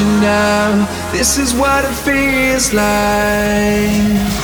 you now, this is what it feels like.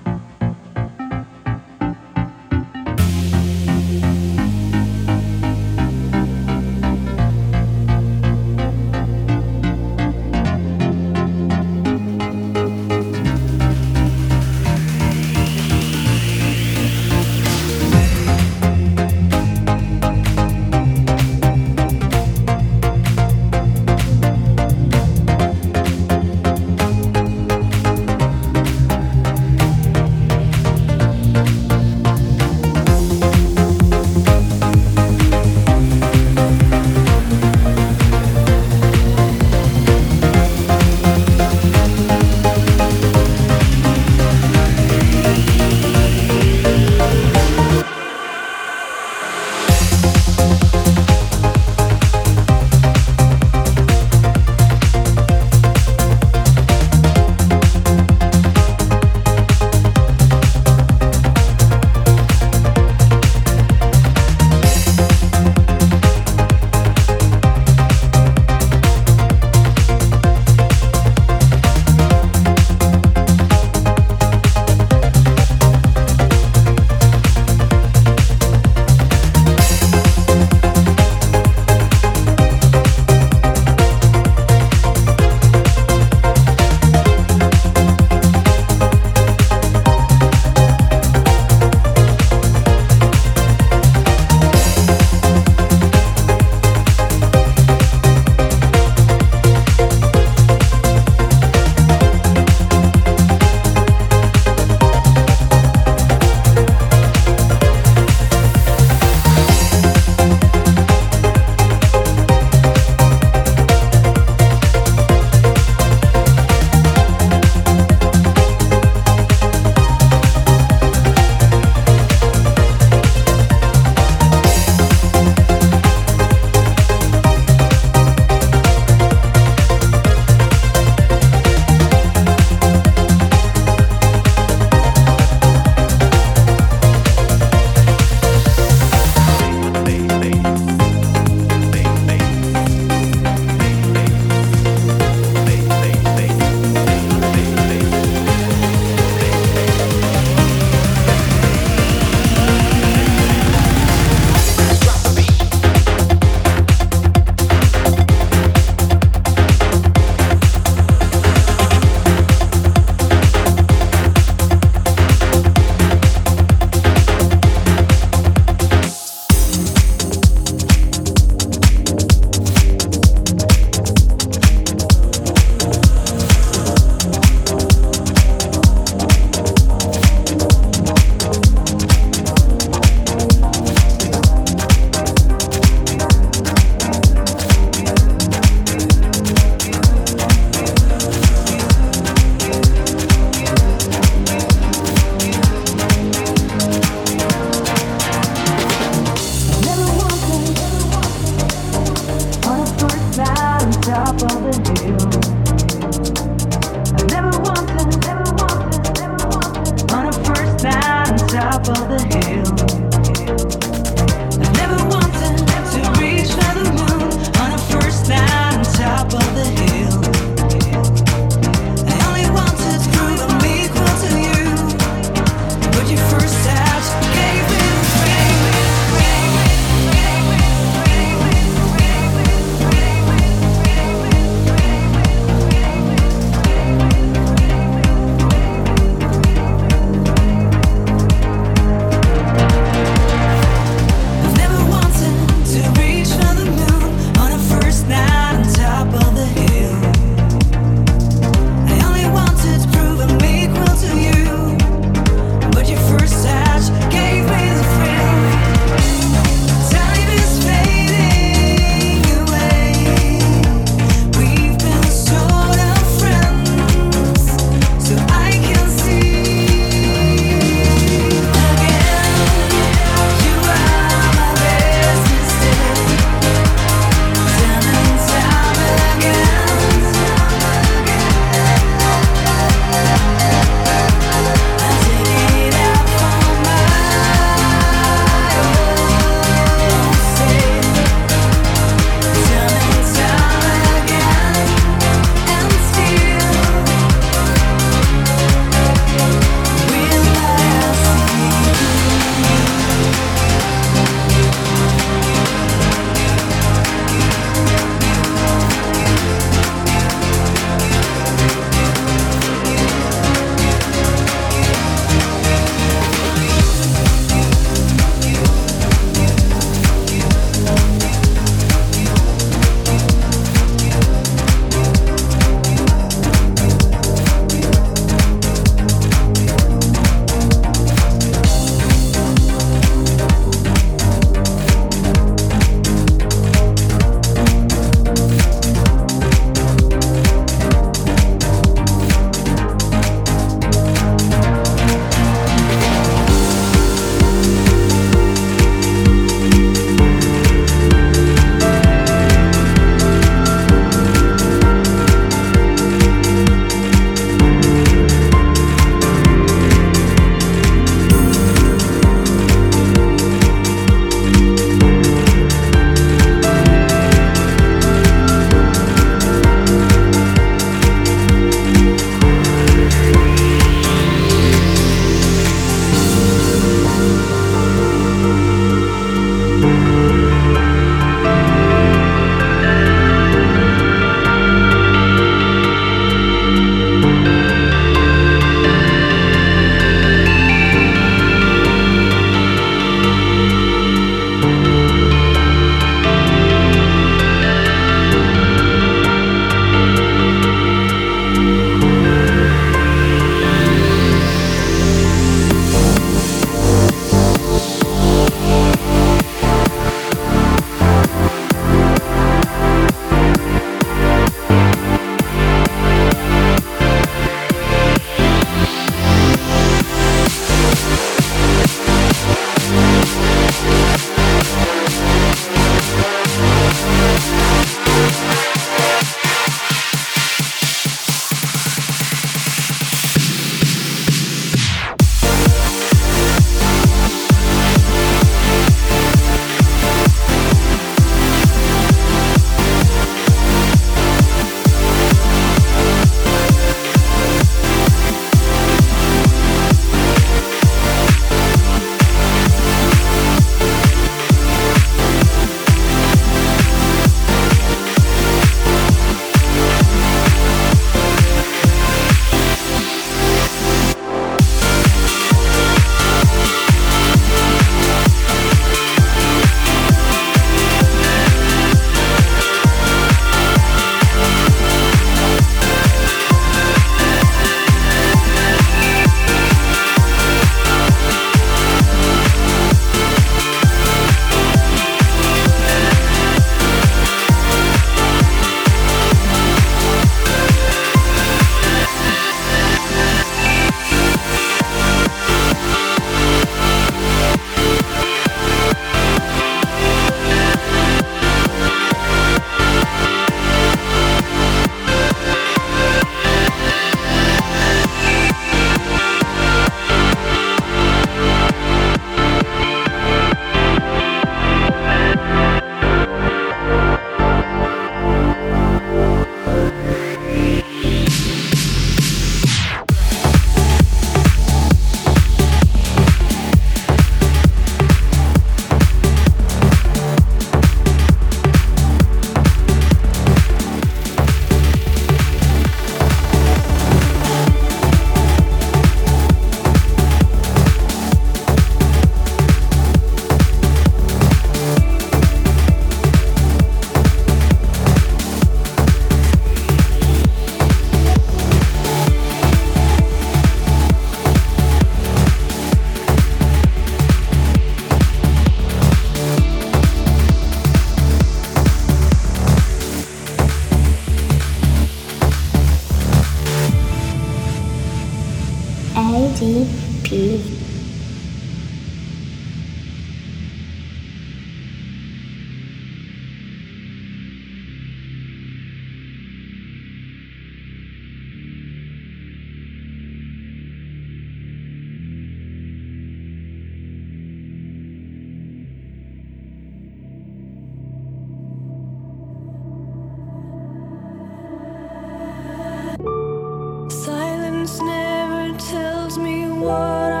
what I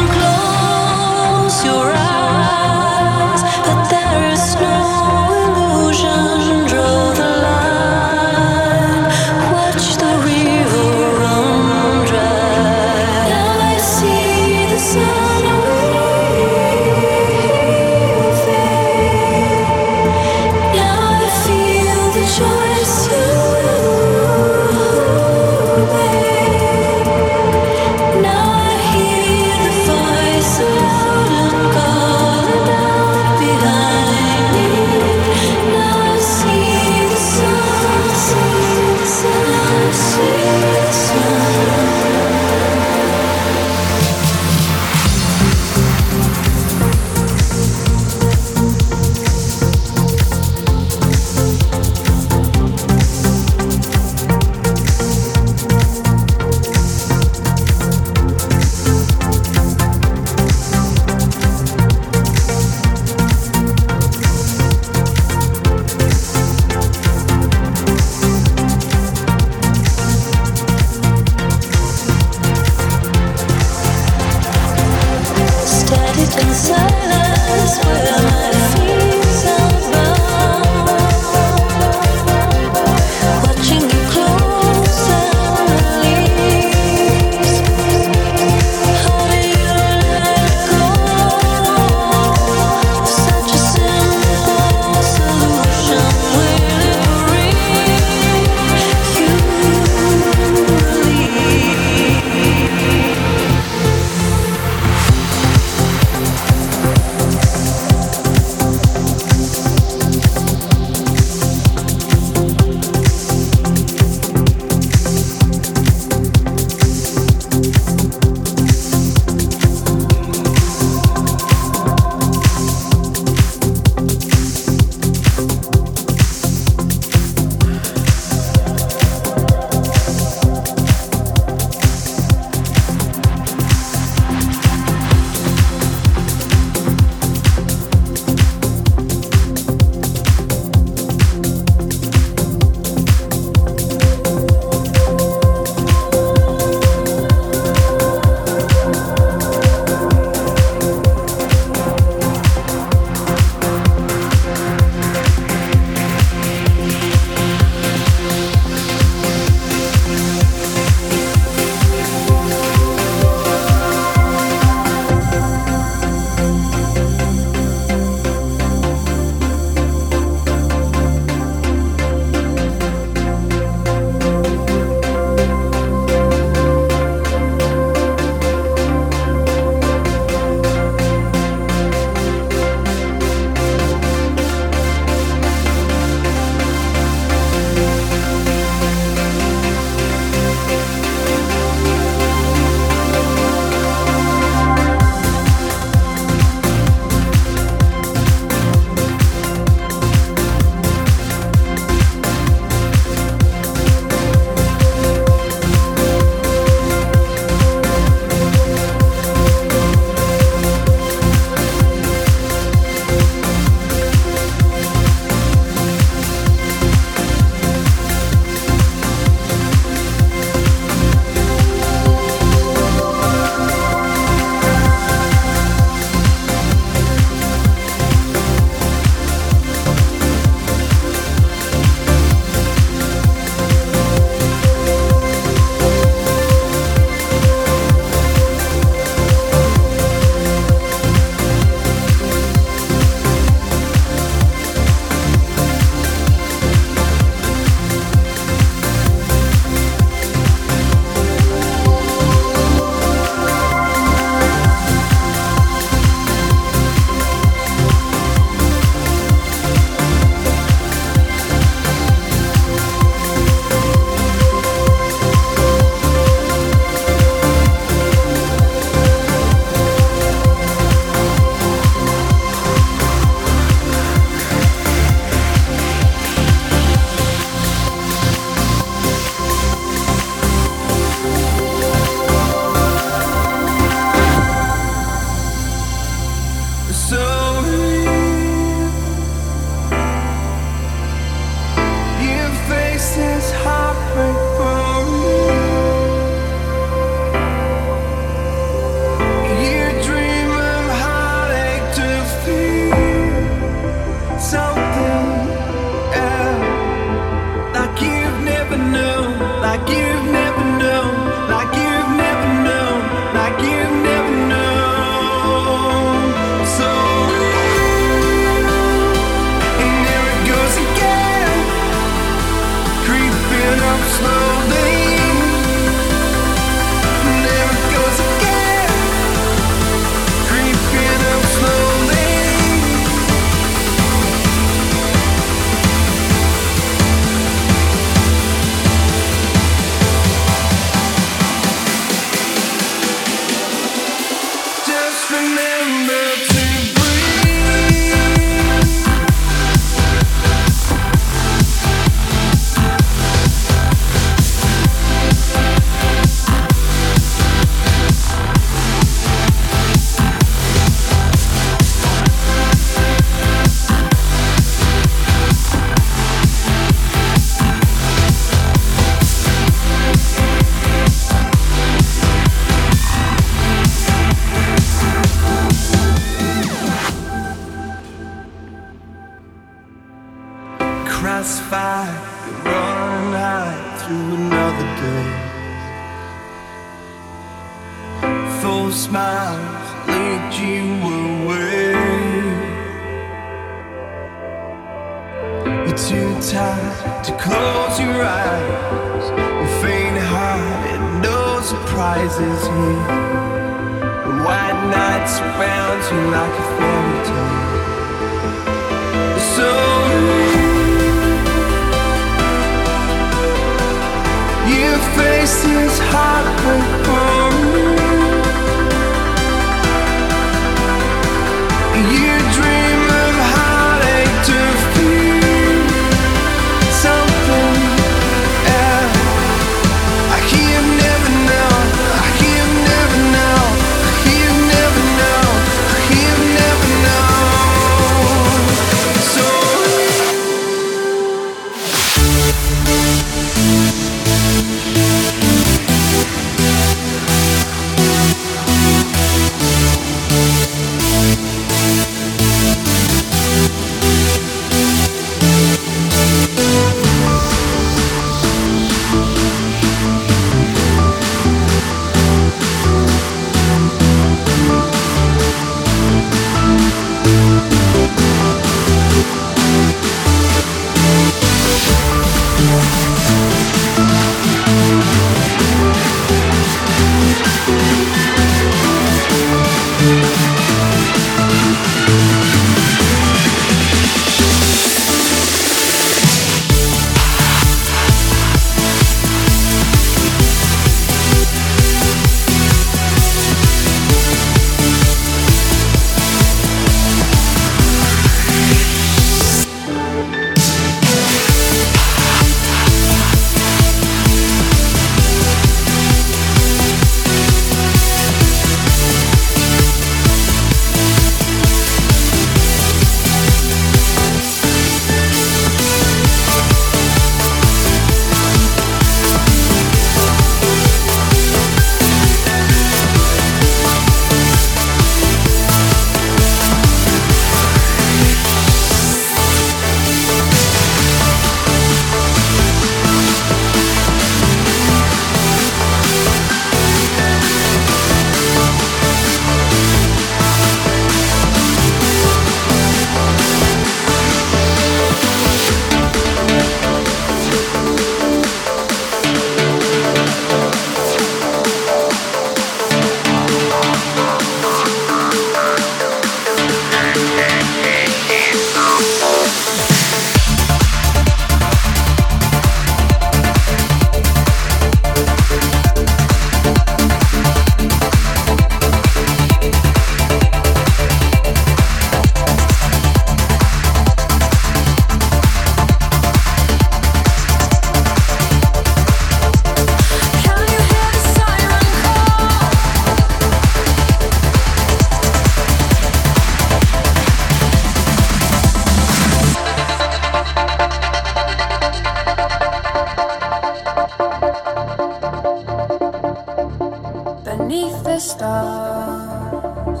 stars,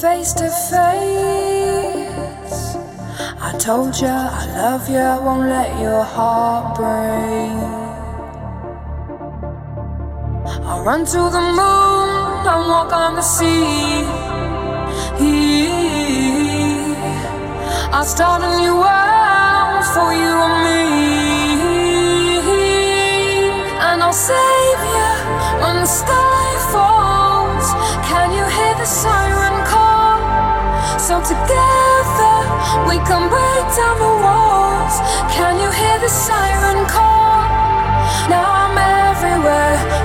face to face. I told you I love you, won't let your heart break. I'll run to the moon and walk on the sea. I'll start a new world for you and me. And I'll save you when the sky the siren call? So together we can break down the walls. Can you hear the siren call? Now I'm everywhere.